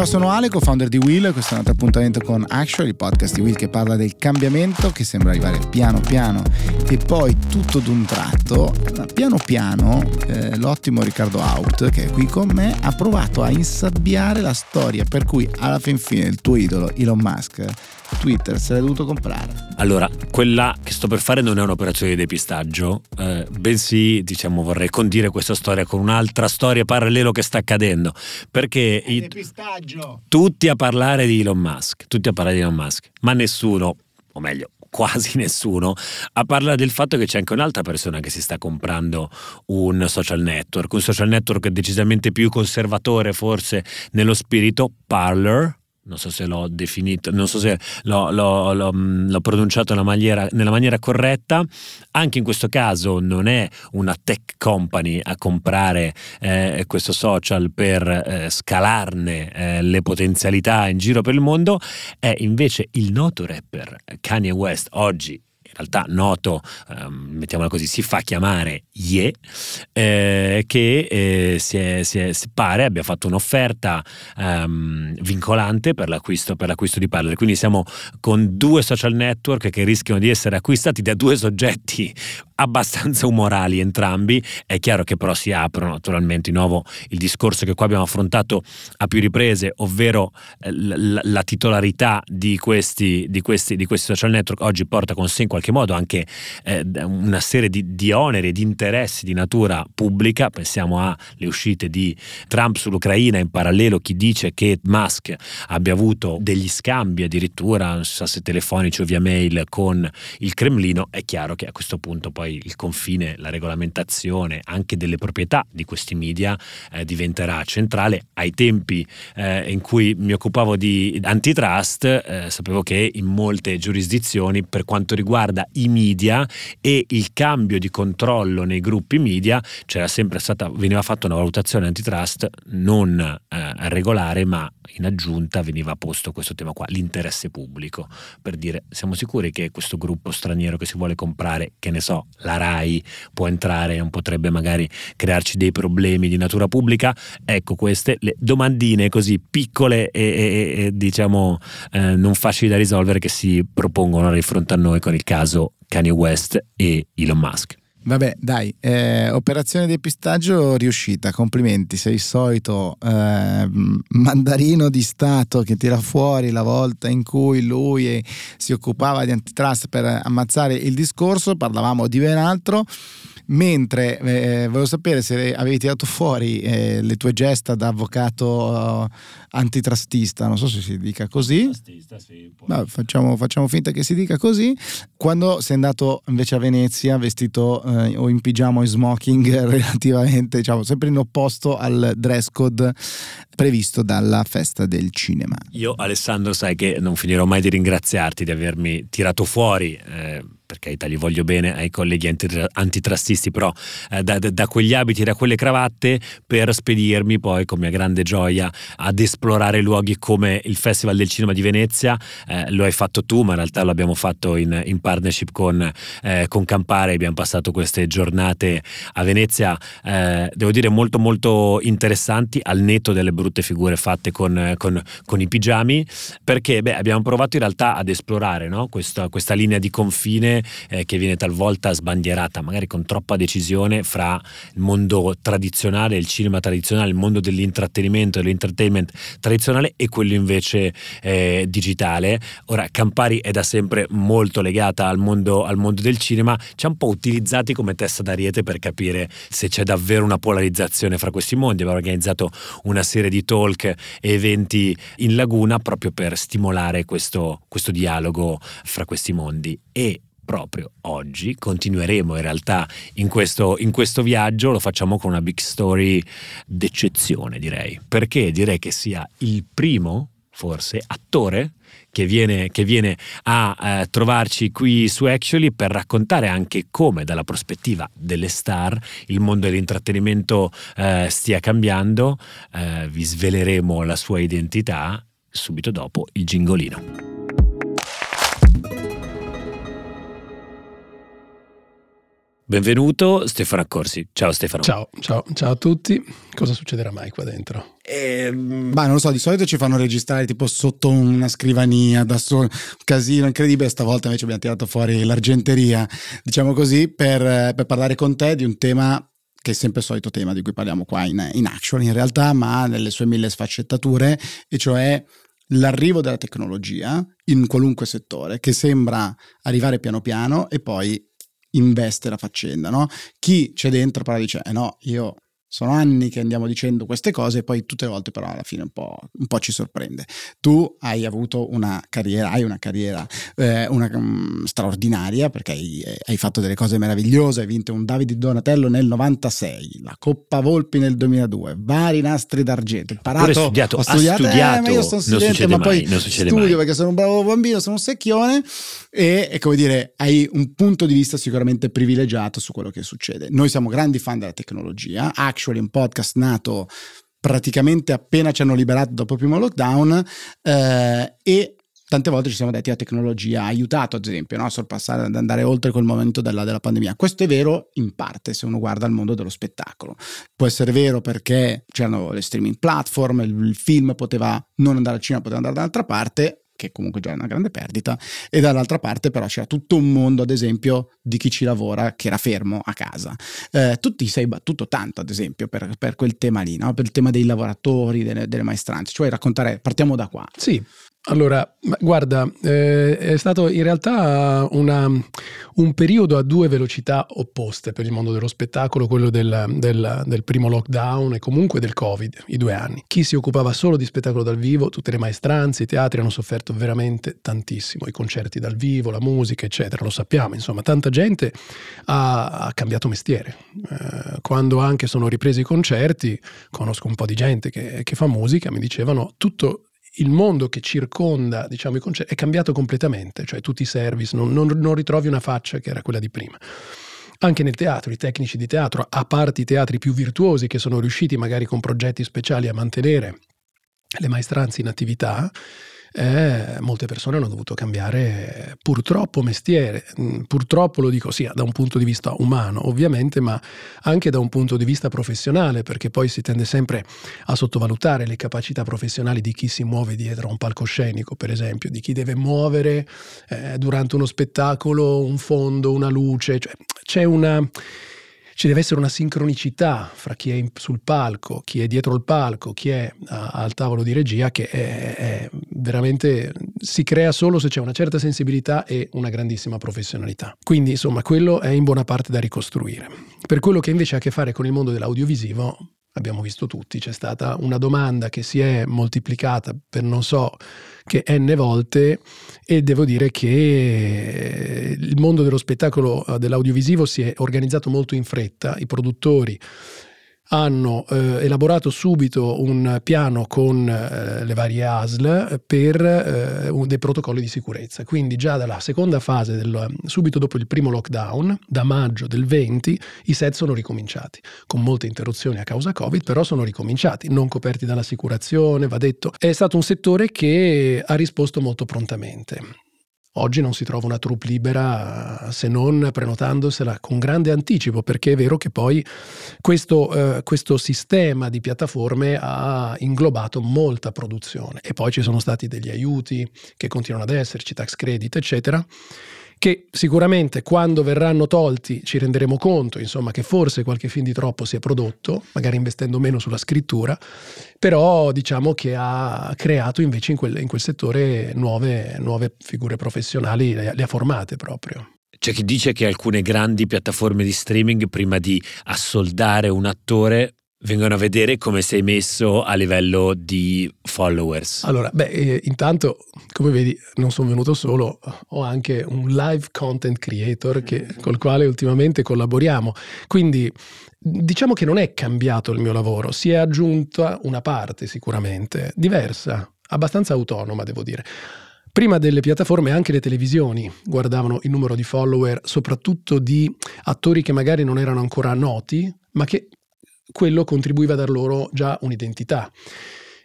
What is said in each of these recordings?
Ciao, sono Ale, co-founder di Will. Questo è un altro appuntamento con Action, il podcast di Will che parla del cambiamento che sembra arrivare piano piano e poi tutto d'un tratto. Piano piano, eh, l'ottimo Riccardo Out, che è qui con me, ha provato a insabbiare la storia per cui alla fin fine il tuo idolo, Elon Musk, Twitter se l'hai dovuto comprare. Allora, quella che sto per fare non è un'operazione di depistaggio, eh, bensì, diciamo, vorrei condire questa storia con un'altra storia parallelo che sta accadendo. Perché i, depistaggio. tutti a parlare di Elon Musk, tutti a parlare di Elon Musk, ma nessuno, o meglio, quasi nessuno a parlare del fatto che c'è anche un'altra persona che si sta comprando un social network, un social network decisamente più conservatore forse nello spirito, Parler, non so se l'ho definito, non so se l'ho, l'ho, l'ho, mm, l'ho pronunciato nella maniera, nella maniera, corretta. Anche in questo caso non è una tech company a comprare eh, questo social per eh, scalarne eh, le potenzialità in giro per il mondo, è invece il noto rapper Kanye West, oggi realtà noto, ehm, mettiamola così, si fa chiamare Ye, eh, che eh, si, è, si, è, si, pare abbia fatto un'offerta ehm, vincolante per l'acquisto, per l'acquisto di Parler. Quindi siamo con due social network che rischiano di essere acquistati da due soggetti abbastanza umorali entrambi. È chiaro che però si aprono naturalmente di nuovo il discorso che qua abbiamo affrontato a più riprese, ovvero eh, la, la titolarità di questi, di, questi, di questi, social network oggi porta con sé in qualche modo anche eh, una serie di, di oneri e di interessi di natura pubblica. Pensiamo alle uscite di Trump sull'Ucraina, in parallelo chi dice che Musk abbia avuto degli scambi addirittura, non so se telefonici o via mail, con il Cremlino. È chiaro che a questo punto poi poi il confine, la regolamentazione anche delle proprietà di questi media eh, diventerà centrale. Ai tempi eh, in cui mi occupavo di antitrust eh, sapevo che in molte giurisdizioni per quanto riguarda i media e il cambio di controllo nei gruppi media c'era sempre stata, veniva fatta una valutazione antitrust non eh, regolare ma in aggiunta veniva posto questo tema qua, l'interesse pubblico, per dire siamo sicuri che questo gruppo straniero che si vuole comprare, che ne so, la RAI può entrare, non potrebbe magari crearci dei problemi di natura pubblica. Ecco queste le domandine così piccole e, e, e diciamo eh, non facili da risolvere che si propongono di fronte a noi con il caso Kanye West e Elon Musk. Vabbè, dai, eh, operazione depistaggio riuscita, complimenti, sei il solito eh, mandarino di Stato che tira fuori la volta in cui lui si occupava di antitrust per ammazzare il discorso, parlavamo di ben altro mentre eh, volevo sapere se avevi tirato fuori eh, le tue gesta da avvocato uh, antitrustista, non so se si dica così. Sì, no, facciamo, facciamo, finta che si dica così. Quando sei andato invece a Venezia vestito eh, o in pigiama o in smoking relativamente, diciamo, sempre in opposto al dress code previsto dalla festa del cinema. Io Alessandro sai che non finirò mai di ringraziarti di avermi tirato fuori. Per carità gli voglio bene ai colleghi antitrustisti, però eh, da, da, quegli abiti da quelle cravatte per spedirmi poi con mia grande gioia ad esplorare luoghi come il Festival del Cinema di Venezia, eh, lo hai fatto tu ma in realtà lo abbiamo fatto in, in partnership con, eh, con Campare, abbiamo passato queste giornate a Venezia, eh, devo dire molto molto interessanti al netto delle brutte figure fatte con, con, con i pigiami, perché beh, abbiamo provato in realtà ad esplorare no? questa, questa linea di confine eh, che viene talvolta sbandierata, magari con troppa decisione, fra il mondo tradizionale, il cinema tradizionale, il mondo dell'intrattenimento, dell'entertainment tradizionale e quello invece eh, digitale. Ora, Campari è da sempre molto legata al mondo, al mondo del cinema, ci ha un po' utilizzati come testa d'ariete per capire se c'è davvero una polarizzazione fra questi mondi. Abbiamo organizzato una serie di talk e eventi in laguna proprio per stimolare questo, questo dialogo fra questi mondi. E proprio oggi. Continueremo in realtà in questo, in questo viaggio, lo facciamo con una big story d'eccezione direi, perché direi che sia il primo, forse, attore che viene, che viene a eh, trovarci qui su Actually per raccontare anche come dalla prospettiva delle star il mondo dell'intrattenimento eh, stia cambiando. Eh, vi sveleremo la sua identità subito dopo il gingolino. Benvenuto Stefano Accorsi. Ciao Stefano. Ciao, ciao, ciao a tutti. Cosa succederà mai qua dentro? Eh, ma non lo so, di solito ci fanno registrare tipo sotto una scrivania da solo, casino incredibile. Stavolta invece abbiamo tirato fuori l'argenteria, diciamo così, per, per parlare con te di un tema che è sempre il solito tema di cui parliamo qua in, in Action in realtà, ma nelle sue mille sfaccettature, e cioè l'arrivo della tecnologia in qualunque settore che sembra arrivare piano piano e poi investe la faccenda, no? Chi c'è dentro però dice, eh no, io sono anni che andiamo dicendo queste cose e poi tutte le volte però alla fine un po', un po ci sorprende. Tu hai avuto una carriera, hai una carriera eh, una, um, straordinaria perché hai, hai, fatto delle cose meravigliose, hai vinto un Davide Donatello nel 96, la Coppa Volpi nel 2002, vari nastri d'argento. Imparato, studiato, ho studiato, studiato eh, ma io sono silente, ma mai, poi studio mai. perché sono un bravo bambino, sono un secchione e, e come dire, hai un punto di vista sicuramente privilegiato su quello che succede. Noi siamo grandi fan della tecnologia, Actually, un podcast nato praticamente appena ci hanno liberato dopo il primo lockdown eh, e tante volte ci siamo detti la tecnologia ha aiutato ad esempio no? a sorpassare, ad andare oltre quel momento della, della, pandemia. Questo è vero in parte se uno guarda il mondo dello spettacolo. Può essere vero perché c'erano le streaming platform, il, il film poteva non andare al cinema, poteva andare da un'altra parte, che comunque già è una grande perdita, e dall'altra parte però c'era tutto un mondo, ad esempio, di chi ci lavora che era fermo a casa. Eh, tu ti sei battuto tanto, ad esempio, per, per quel tema lì, no? per il tema dei lavoratori, delle, delle maestranze, cioè raccontare, partiamo da qua. Sì, allora, guarda, eh, è stato in realtà una, un periodo a due velocità opposte per il mondo dello spettacolo, quello del, del, del, primo lockdown e comunque del Covid, i due anni. Chi si occupava solo di spettacolo dal vivo, tutte le maestranze, i teatri hanno sofferto veramente tantissimo, i concerti dal vivo, la musica, eccetera, lo sappiamo, insomma, tanta gente ha, ha cambiato mestiere. Eh, quando anche sono ripresi i concerti, conosco un po' di gente che, che fa musica, mi dicevano tutto il mondo che circonda diciamo, i concerti è cambiato completamente, cioè tutti i service, non, non, non, ritrovi una faccia che era quella di prima. Anche nel teatro, i tecnici di teatro, a parte i teatri più virtuosi che sono riusciti magari con progetti speciali a mantenere le maestranze in attività, eh, molte persone hanno dovuto cambiare purtroppo mestiere, mm, purtroppo lo dico sia da un punto di vista umano ovviamente, ma anche da un punto di vista professionale, perché poi si tende sempre a sottovalutare le capacità professionali di chi si muove dietro a un palcoscenico, per esempio, di chi deve muovere eh, durante uno spettacolo un fondo, una luce, cioè, c'è una ci deve essere una sincronicità fra chi è sul palco, chi è dietro il palco, chi è al tavolo di regia che è, è veramente si crea solo se c'è una certa sensibilità e una grandissima professionalità. Quindi insomma quello è in buona parte da ricostruire. Per quello che invece ha a che fare con il mondo dell'audiovisivo, abbiamo visto tutti, c'è stata una domanda che si è moltiplicata per non so che n volte e devo dire che il mondo dello spettacolo eh, dell'audiovisivo si è organizzato molto in fretta, i produttori hanno eh, elaborato subito un piano con eh, le varie ASL per eh, dei protocolli di sicurezza. Quindi già dalla seconda fase, del, subito dopo il primo lockdown, da maggio del 20, i set sono ricominciati, con molte interruzioni a causa Covid, però sono ricominciati, non coperti dall'assicurazione, va detto. È stato un settore che ha risposto molto prontamente. Oggi non si trova una troupe libera se non prenotandosela con grande anticipo, perché è vero che poi questo, eh, questo, sistema di piattaforme ha inglobato molta produzione. E poi ci sono stati degli aiuti che continuano ad esserci, tax credit, eccetera che sicuramente quando verranno tolti ci renderemo conto, insomma, che forse qualche film di troppo si è prodotto, magari investendo meno sulla scrittura, però diciamo che ha creato invece in quel, in quel settore nuove, nuove, figure professionali, le, le ha formate proprio. C'è chi dice che alcune grandi piattaforme di streaming, prima di assoldare un attore, vengono a vedere come sei messo a livello di followers. Allora, beh, eh, intanto, come vedi, non sono venuto solo, ho anche un live content creator che, col quale ultimamente collaboriamo. Quindi diciamo che non è cambiato il mio lavoro, si è aggiunta una parte sicuramente, diversa, abbastanza autonoma, devo dire. Prima delle piattaforme anche le televisioni guardavano il numero di follower, soprattutto di attori che magari non erano ancora noti, ma che quello contribuiva a dar loro già un'identità.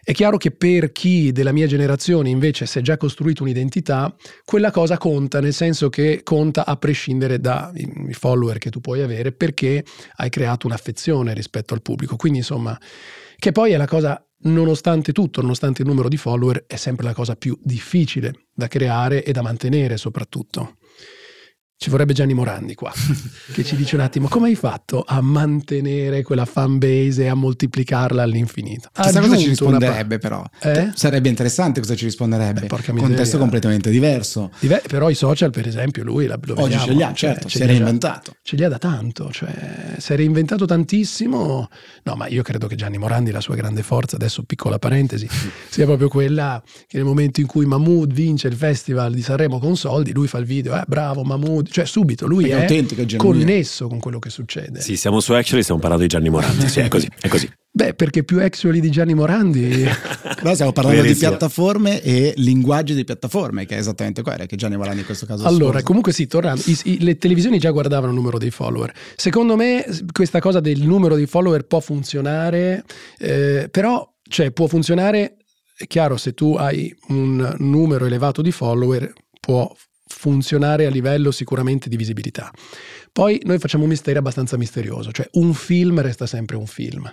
È chiaro che per chi della mia generazione invece si è già costruito un'identità, quella cosa conta, nel senso che conta a prescindere dai follower che tu puoi avere perché hai creato un'affezione rispetto al pubblico. Quindi insomma, che poi è la cosa nonostante tutto, nonostante il numero di follower, è sempre la cosa più difficile da creare e da mantenere soprattutto. Ci vorrebbe Gianni Morandi qua, che ci dice un attimo come hai fatto a mantenere quella fan base e a moltiplicarla all'infinito. Chissà cosa ci risponderebbe però. Eh? Sarebbe interessante cosa ci risponderebbe. Beh, porca miseria. Contesto completamente diverso. Diver- però i social, per esempio, lui lo Oggi vediamo, ce li ha, cioè, certo, ce si è reinventato. Ce li ha da tanto, cioè si è reinventato tantissimo. No, ma io credo che Gianni Morandi, la sua grande forza, adesso piccola parentesi, sia proprio quella che nel momento in cui Mahmood vince il festival di Sanremo con soldi, lui fa il video, eh bravo Mahmood, cioè subito lui è, è connesso con quello che succede. Sì, siamo su Actually, stiamo parlando di Gianni Morandi, sì, è così, è così. Beh, perché più actually di Gianni Morandi. Però stiamo parlando Verissimo. di piattaforme e linguaggio di piattaforme, che è esattamente quello che Gianni Morandi in questo caso. Allora, sforza. comunque sì, tornando, i, i, le televisioni già guardavano il numero dei follower. Secondo me questa cosa del numero dei follower può funzionare, eh, però cioè, può funzionare, è chiaro, se tu hai un numero elevato di follower, può funzionare a livello sicuramente di visibilità. Poi noi facciamo un mistero abbastanza misterioso, cioè un film resta sempre un film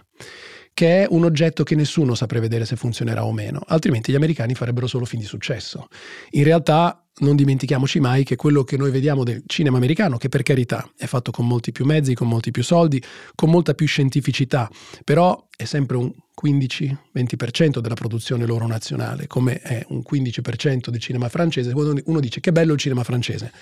che è un oggetto che nessuno sa prevedere se funzionerà o meno, altrimenti gli americani farebbero solo film di successo. In realtà non dimentichiamoci mai che quello che noi vediamo del cinema americano, che per carità è fatto con molti più mezzi, con molti più soldi, con molta più scientificità, però è sempre un 15-20% della produzione loro nazionale, come è un 15% del cinema francese, quando uno dice che bello il cinema francese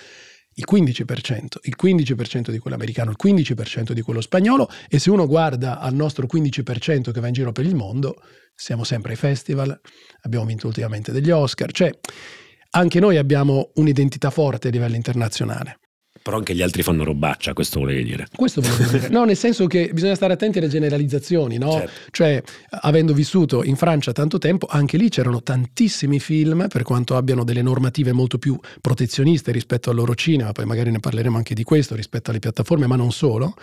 il 15%, il 15% di quello americano, il 15% di quello spagnolo e se uno guarda al nostro 15% che va in giro per il mondo, siamo sempre ai festival, abbiamo vinto ultimamente degli Oscar, cioè anche noi abbiamo un'identità forte a livello internazionale. Però anche gli altri fanno robaccia, questo volevi dire. Questo volevo dire. No, nel senso che bisogna stare attenti alle generalizzazioni, no? Certo. Cioè, avendo vissuto in Francia tanto tempo, anche lì c'erano tantissimi film, per quanto abbiano delle normative molto più protezioniste rispetto al loro cinema, poi magari ne parleremo anche di questo rispetto alle piattaforme, ma non solo.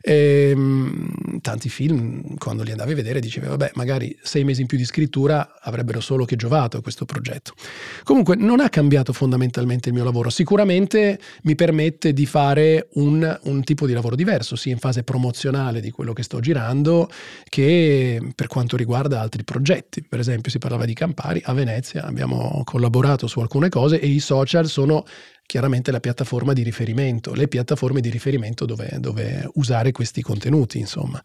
E, ehm, tanti film, quando li andavi a vedere, dicevi, vabbè, magari sei mesi in più di scrittura avrebbero solo che giovato a questo progetto. Comunque, non ha cambiato fondamentalmente il mio lavoro. Sicuramente mi permette permette di fare un, un, tipo di lavoro diverso, sia in fase promozionale di quello che sto girando, che per quanto riguarda altri progetti. Per esempio si parlava di Campari, a Venezia abbiamo collaborato su alcune cose e i social sono chiaramente la piattaforma di riferimento, le piattaforme di riferimento dove, dove, usare questi contenuti, insomma.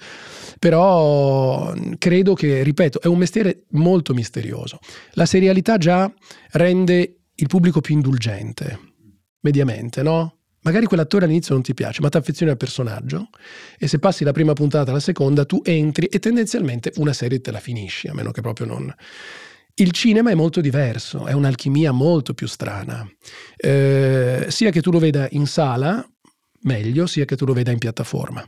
Però credo che, ripeto, è un mestiere molto misterioso. La serialità già rende il pubblico più indulgente, mediamente, no? Magari quell'attore all'inizio non ti piace, ma ti affezioni al personaggio e se passi la prima puntata alla seconda tu entri e tendenzialmente una serie te la finisci, a meno che proprio non... Il cinema è molto diverso, è un'alchimia molto più strana. Eh, sia che tu lo veda in sala, meglio, sia che tu lo veda in piattaforma.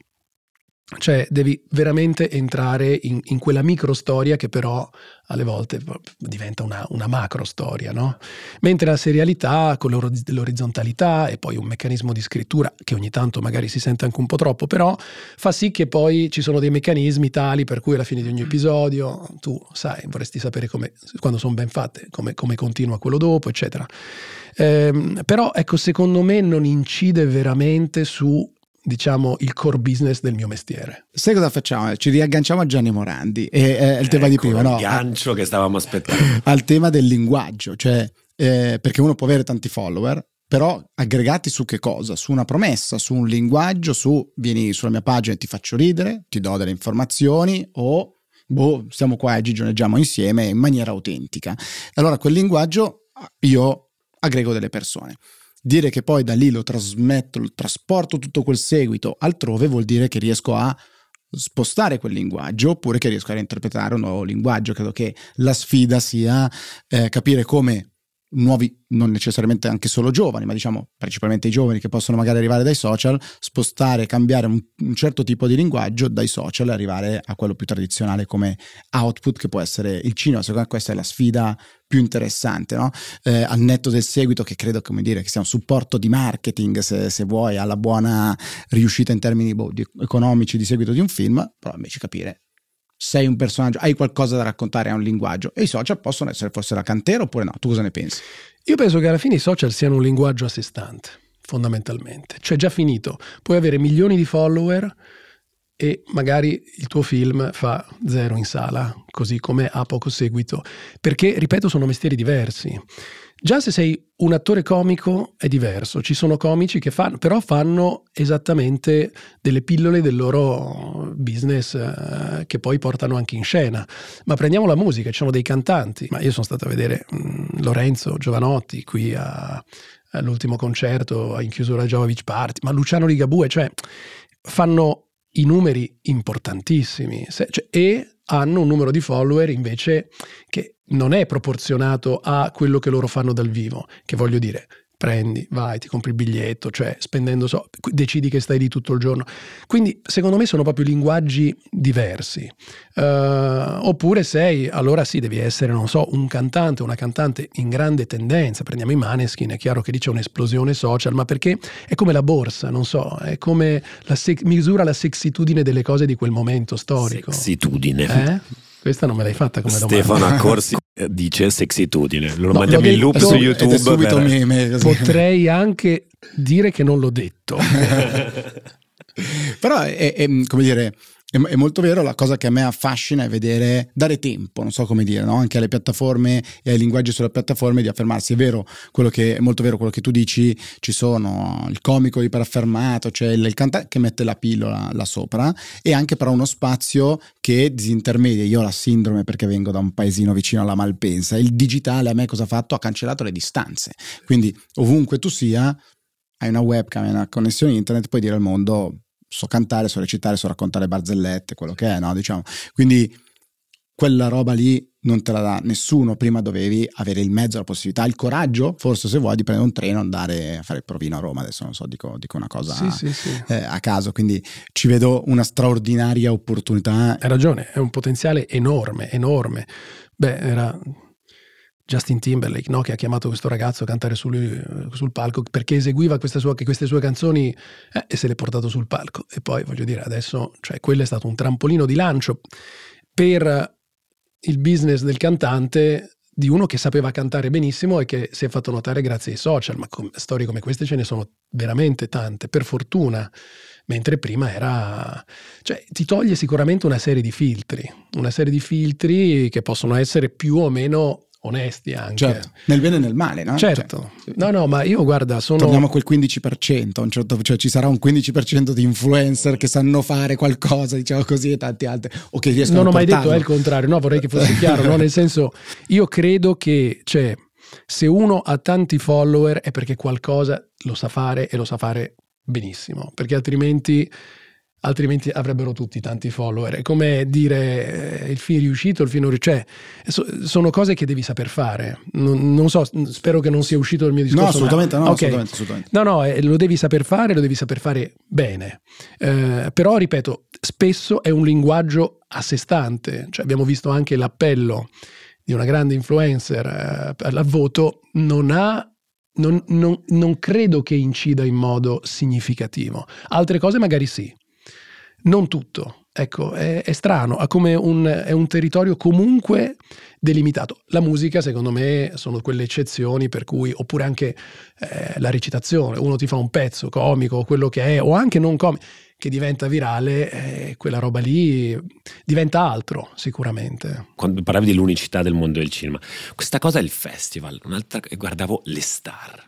Cioè devi veramente entrare in, in, quella micro storia che però alle volte diventa una, una macro storia, no? Mentre la serialità con l'orizzontalità e poi un meccanismo di scrittura che ogni tanto magari si sente anche un po' troppo, però fa sì che poi ci sono dei meccanismi tali per cui alla fine di ogni episodio tu sai, vorresti sapere come, quando sono ben fatte, come, come continua quello dopo, eccetera. Ehm, però ecco, secondo me non incide veramente su diciamo, il core business del mio mestiere. Sai cosa facciamo? Ci riagganciamo a Gianni Morandi e eh, il tema ecco, di prima, no? Il gancio che stavamo aspettando. Al tema del linguaggio, cioè eh, perché uno può avere tanti follower, però aggregati su che cosa? Su una promessa, su un linguaggio, su vieni sulla mia pagina e ti faccio ridere, ti do delle informazioni o boh, stiamo qua e gigioneggiamo insieme in maniera autentica. Allora quel linguaggio io aggrego delle persone. Dire che poi da lì lo trasmetto, lo trasporto tutto quel seguito altrove vuol dire che riesco a spostare quel linguaggio oppure che riesco a reinterpretare un nuovo linguaggio. Credo che la sfida sia eh, capire come nuovi, non necessariamente anche solo giovani, ma diciamo principalmente i giovani che possono magari arrivare dai social, spostare, cambiare un, un, certo tipo di linguaggio dai social e arrivare a quello più tradizionale come output che può essere il cinema. Secondo me questa è la sfida più interessante, no? eh, al netto del seguito che credo come dire, che sia un supporto di marketing se, se vuoi alla buona riuscita in termini boh, di, economici di seguito di un film, però invece capire sei un personaggio, hai qualcosa da raccontare, hai un linguaggio e i social possono essere forse la cantera oppure no? Tu cosa ne pensi? Io penso che alla fine i social siano un linguaggio a sé stante, fondamentalmente. Cioè già finito, puoi avere milioni di follower e magari il tuo film fa zero in sala, così come ha poco seguito, perché, ripeto, sono mestieri diversi. Già se sei un attore comico è diverso, ci sono comici che fanno, però fanno esattamente delle pillole del loro business eh, che poi portano anche in scena. Ma prendiamo la musica, ci sono dei cantanti, ma io sono stato a vedere mh, mm, Lorenzo Giovanotti qui a, all'ultimo concerto in chiusura Beach Party, ma Luciano Ligabue, cioè fanno i numeri importantissimi. Se, cioè, e hanno un numero di follower invece che non è proporzionato a quello che loro fanno dal vivo, che voglio dire, prendi, vai, ti compri il biglietto, cioè spendendo, so, decidi che stai lì tutto il giorno. Quindi secondo me sono proprio linguaggi diversi. Uh, oppure sei, allora sì, devi essere, non so, un cantante, una cantante in grande tendenza. Prendiamo i Maneskin, è chiaro che lì c'è un'esplosione social, ma perché è come la borsa, non so, è come la se- misura la sexitudine delle cose di quel momento storico. Sexitudine. Eh? Questa non me l'hai fatta come domanda. Stefano Accorsi dice sexitudine. Lo no, mandiamo in loop su YouTube. Per... Meme, Potrei anche dire che non l'ho detto. Però è, è, come dire, è, molto vero, la cosa che a me affascina è vedere, dare tempo, non so come dire, no? anche alle piattaforme e ai linguaggi sulle piattaforme di affermarsi. È vero, che, è molto vero quello che tu dici, ci sono il comico iperaffermato, cioè il, il cantante che mette la pillola là sopra e anche però uno spazio che disintermedia. Io ho la sindrome perché vengo da un paesino vicino alla Malpensa. Il digitale a me cosa ha fatto? Ha cancellato le distanze. Quindi ovunque tu sia, hai una webcam, hai una connessione internet, puoi dire al mondo so cantare, so recitare, so raccontare barzellette, quello che è, no? Diciamo. Quindi quella roba lì non te la dà nessuno, prima dovevi avere il mezzo, la possibilità, il coraggio, forse se vuoi, di prendere un treno e andare a fare il provino a Roma, adesso non so, dico, dico una cosa sì, sì, sì. Eh, a caso, quindi ci vedo una straordinaria opportunità. Hai ragione, è un potenziale enorme, enorme. Beh, era Justin Timberlake, no? che ha chiamato questo ragazzo a cantare sul, sul palco perché eseguiva sue, queste sue canzoni eh, e se le ha portato sul palco. E poi voglio dire, adesso, cioè, quello è stato un trampolino di lancio per il business del cantante di uno che sapeva cantare benissimo e che si è fatto notare grazie ai social, ma com- storie come queste ce ne sono veramente tante, per fortuna, mentre prima era... cioè ti toglie sicuramente una serie di filtri, una serie di filtri che possono essere più o meno onesti anche. Certo, nel bene e nel male, no? Certo. Cioè, no, no, ma io guarda, sono... Torniamo a quel 15%, un certo, cioè ci sarà un 15% di influencer che sanno fare qualcosa, diciamo così, e tanti altri, o che riescono non a Non ho mai detto, è il contrario, no, vorrei che fosse chiaro, no? Nel senso, io credo che, cioè, se uno ha tanti follower è perché qualcosa lo sa fare e lo sa fare benissimo, perché altrimenti altrimenti avrebbero tutti tanti follower. È come dire eh, il film riuscito, il film non riuscito. Cioè, sono cose che devi saper fare. Non, non, so, spero che non sia uscito il mio discorso. No, assolutamente no. Okay. Assolutamente, assolutamente. No, no, eh, lo devi saper fare, lo devi saper fare bene. Eh, però, ripeto, spesso è un linguaggio a sé stante. Cioè, abbiamo visto anche l'appello di una grande influencer eh, al voto, non ha non, non, non, credo che incida in modo significativo. Altre cose magari sì, non tutto. Ecco, è, è strano, un, è un territorio comunque delimitato. La musica, secondo me, sono quelle eccezioni per cui, oppure anche eh, la recitazione, uno ti fa un pezzo comico, quello che è, o anche non comico, che diventa virale, eh, quella roba lì diventa altro, sicuramente. Quando parlavi dell'unicità del mondo del cinema, questa cosa è il festival, un'altra, guardavo le star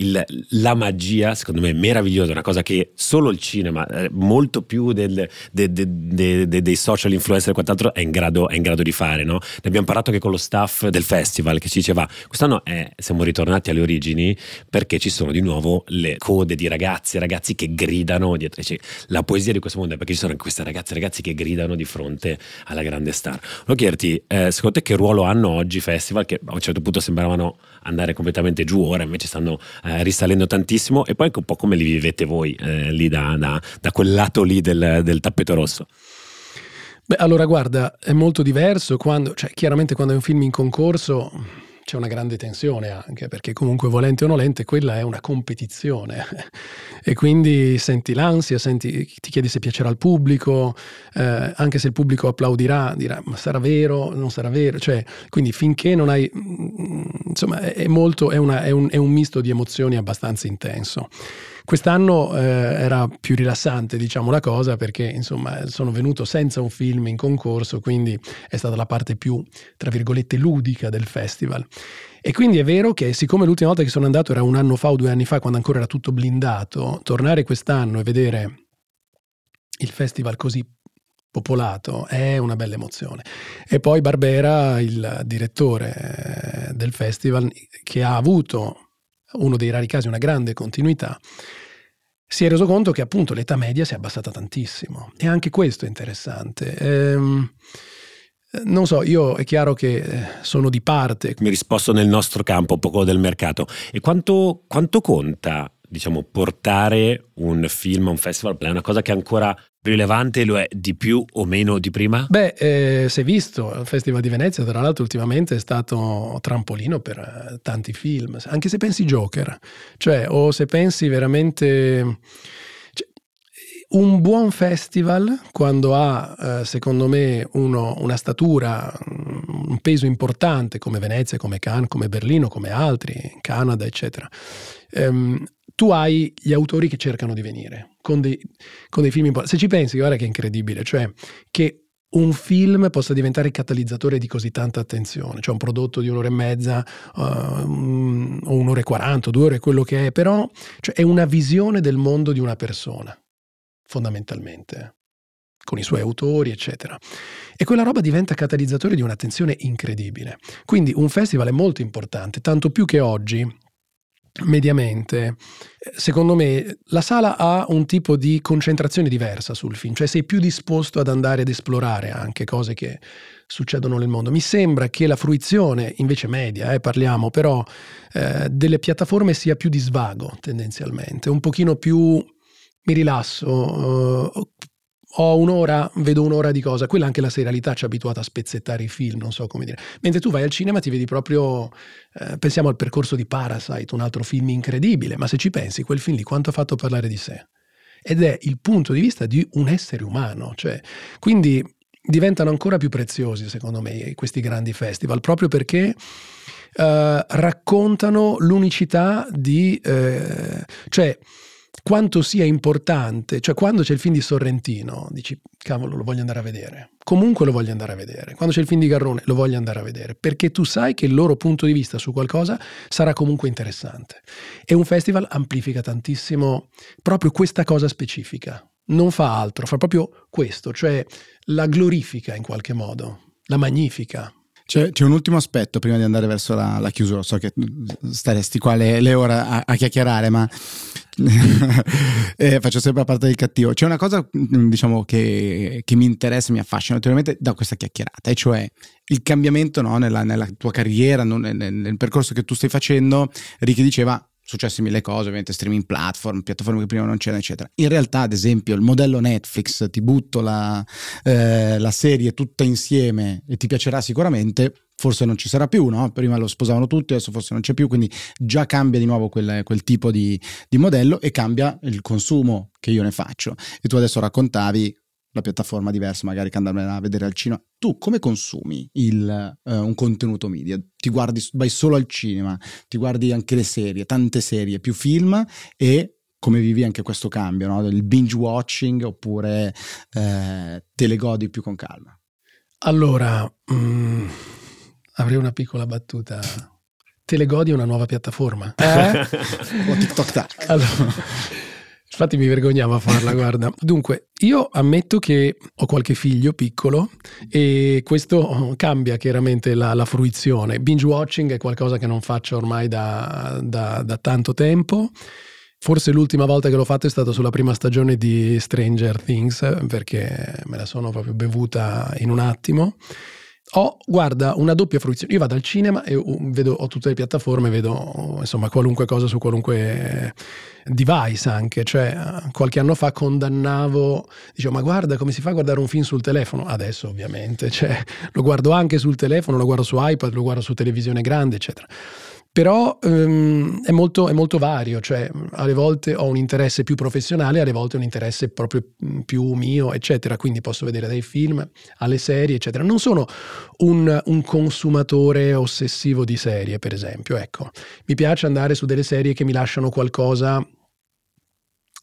il, la magia, secondo me, è meravigliosa, una cosa che solo il cinema, eh, molto più del, de, de, de, dei social influencer e quant'altro, è in grado, è in grado di fare. No? Ne abbiamo parlato anche con lo staff del festival che ci diceva: quest'anno è, siamo ritornati alle origini perché ci sono di nuovo le code di ragazzi ragazzi che gridano dietro. Cioè, la poesia di questo mondo è perché ci sono anche queste ragazze e ragazzi che gridano di fronte alla grande star. Volevo chiederti, eh, secondo te che ruolo hanno oggi i festival che a un certo punto sembravano andare completamente giù, ora invece stanno eh, risalendo tantissimo e poi anche un po' come li vivete voi eh, lì da, da, da, quel lato lì del, del tappeto rosso. Beh, allora guarda, è molto diverso quando, cioè, chiaramente quando è un film in concorso c'è una grande tensione anche, perché comunque volente o nolente quella è una competizione. E quindi senti l'ansia, senti, ti chiedi se piacerà al pubblico, eh, anche se il pubblico applaudirà, dirà ma sarà vero, non sarà vero, cioè, quindi finché non hai, mm, insomma è, molto, è, una, è, un, è un misto di emozioni abbastanza intenso. Quest'anno eh, era più rilassante, diciamo la cosa, perché insomma sono venuto senza un film in concorso, quindi è stata la parte più, tra virgolette, ludica del festival. E quindi è vero che siccome l'ultima volta che sono andato era un anno fa o due anni fa, quando ancora era tutto blindato, tornare quest'anno e vedere il festival così popolato è una bella emozione. E poi Barbera, il direttore eh, del festival, che ha avuto uno dei rari casi una grande continuità, si è reso conto che appunto l'età media si è abbassata tantissimo e anche questo è interessante. Ehm, non so, io è chiaro che eh, sono di parte. Mi risposto nel nostro campo, un po' del mercato. E quanto, quanto conta, diciamo, portare un film a un festival? È una cosa che ancora rilevante lo è di più o meno di prima? Beh, eh, si è visto, il Festival di Venezia tra l'altro ultimamente è stato trampolino per eh, tanti film, anche se pensi Joker, cioè o se pensi veramente... Cioè, un buon festival, quando ha, eh, secondo me, uno, una statura, un peso importante come Venezia, come Cannes, come Berlino, come altri, Canada, eccetera, ehm, tu hai gli autori che cercano di venire con dei, con dei film importanti. Se ci pensi, guarda che è incredibile, cioè che un film possa diventare catalizzatore di così tanta attenzione, cioè un prodotto di un'ora e mezza uh, o un'ora e quaranta, due ore, quello che è, però cioè è una visione del mondo di una persona, fondamentalmente, con i suoi autori, eccetera. E quella roba diventa catalizzatore di un'attenzione incredibile. Quindi un festival è molto importante, tanto più che oggi mediamente, secondo me la sala ha un tipo di concentrazione diversa sul film, cioè sei più disposto ad andare ad esplorare anche cose che succedono nel mondo. Mi sembra che la fruizione, invece media, eh, parliamo però, eh, delle piattaforme sia più di svago tendenzialmente, un pochino più mi rilasso, uh, ho un'ora, vedo un'ora di cosa. Quella anche la serialità ci ha abituato a spezzettare i film, non so come dire. Mentre tu vai al cinema ti vedi proprio, eh, pensiamo al percorso di Parasite, un altro film incredibile, ma se ci pensi, quel film lì quanto ha fatto parlare di sé? Ed è il punto di vista di un essere umano, cioè, quindi diventano ancora più preziosi, secondo me, questi grandi festival, proprio perché eh, raccontano l'unicità di... Eh, cioè, quanto sia importante, cioè quando c'è il film di Sorrentino, dici cavolo lo voglio andare a vedere, comunque lo voglio andare a vedere, quando c'è il film di Garrone lo voglio andare a vedere, perché tu sai che il loro punto di vista su qualcosa sarà comunque interessante. E un festival amplifica tantissimo proprio questa cosa specifica, non fa altro, fa proprio questo, cioè la glorifica in qualche modo, la magnifica. C'è, c'è, un ultimo aspetto prima di andare verso la, la chiusura. So che staresti qua le, le ore a, a, chiacchierare, ma eh, faccio sempre la parte del cattivo. C'è una cosa, diciamo, che, che mi interessa, mi affascina naturalmente da questa chiacchierata, e cioè il cambiamento no, nella, nella, tua carriera, nel, nel, percorso che tu stai facendo. Ricky diceva successe mille cose, ovviamente streaming platform, piattaforme che prima non c'erano, eccetera. In realtà, ad esempio, il modello Netflix, ti butto la, eh, la serie tutta insieme e ti piacerà sicuramente, forse non ci sarà più, no? Prima lo sposavano tutti, adesso forse non c'è più, quindi già cambia di nuovo quel, quel tipo di, di modello e cambia il consumo che io ne faccio. E tu adesso raccontavi la piattaforma diversa magari che andare a vedere al cinema. Tu come consumi il, uh, un contenuto media? Ti guardi, vai solo al cinema, ti guardi anche le serie, tante serie, più film e come vivi anche questo cambio, no? il binge watching oppure eh, te le godi più con calma? Allora, mm, avrei una piccola battuta. Te le godi una nuova piattaforma? Eh? o TikTok. Allora, Infatti mi vergognavo a farla, guarda. Dunque, io ammetto che ho qualche figlio piccolo e questo cambia chiaramente la, la fruizione. Binge watching è qualcosa che non faccio ormai da, da, da tanto tempo. Forse l'ultima volta che l'ho fatto è stata sulla prima stagione di Stranger Things, perché me la sono proprio bevuta in un attimo. Ho, guarda, una doppia fruizione. Io vado al cinema e vedo, ho tutte le piattaforme, vedo insomma qualunque cosa su qualunque device anche. Cioè, qualche anno fa condannavo, dicevo, ma guarda come si fa a guardare un film sul telefono. Adesso, ovviamente, cioè, lo guardo anche sul telefono, lo guardo su iPad, lo guardo su televisione grande, eccetera. Però ehm, è, molto, è, molto, vario, cioè alle volte ho un interesse più professionale, alle volte un interesse proprio mm, più mio, eccetera. Quindi posso vedere dai film alle serie, eccetera. Non sono un, un consumatore ossessivo di serie, per esempio. Ecco, mi piace andare su delle serie che mi lasciano qualcosa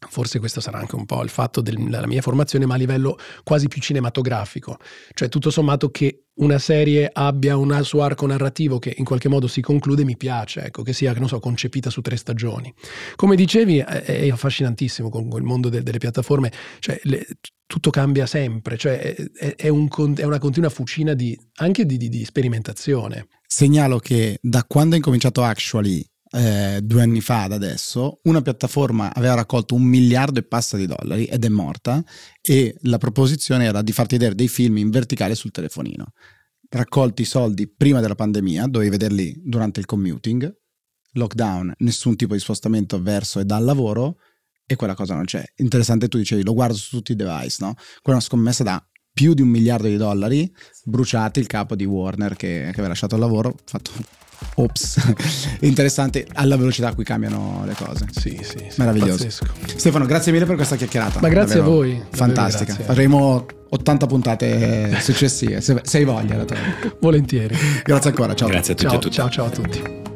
Forse questo sarà anche un po' il fatto della mia formazione, ma a livello quasi più cinematografico. Cioè, tutto sommato, che una serie abbia un suo arco narrativo che in qualche modo si conclude, mi piace, ecco, che sia, so, concepita su tre stagioni. Come dicevi, è, affascinantissimo con il mondo de, delle piattaforme, cioè, le, tutto cambia sempre, cioè, è, è, un, è una continua fucina di, anche di, di, di sperimentazione. Segnalo che da quando è incominciato Actually eh, due anni fa ad adesso, una piattaforma aveva raccolto un miliardo e passa di dollari ed è morta e la proposizione era di farti vedere dei film in verticale sul telefonino. Raccolti i soldi prima della pandemia, dovevi vederli durante il commuting, lockdown, nessun tipo di spostamento verso e dal lavoro e quella cosa non c'è. Interessante, tu dicevi, lo guardo su tutti i device, no? Quella è una scommessa da più di un miliardo di dollari bruciati il capo di Warner che, che aveva lasciato il lavoro, fatto Ops, interessante alla velocità a cui cambiano le cose. Sì, sì, sì meraviglioso. Pazzesco. Stefano, grazie mille per questa chiacchierata. Ma grazie Davvero a voi. Fantastica. Grazie. Faremo 80 puntate successive, se, se hai voglia. Volentieri. Grazie ancora, ciao. Grazie a tutti ciao, a tutti. Ciao, ciao a tutti.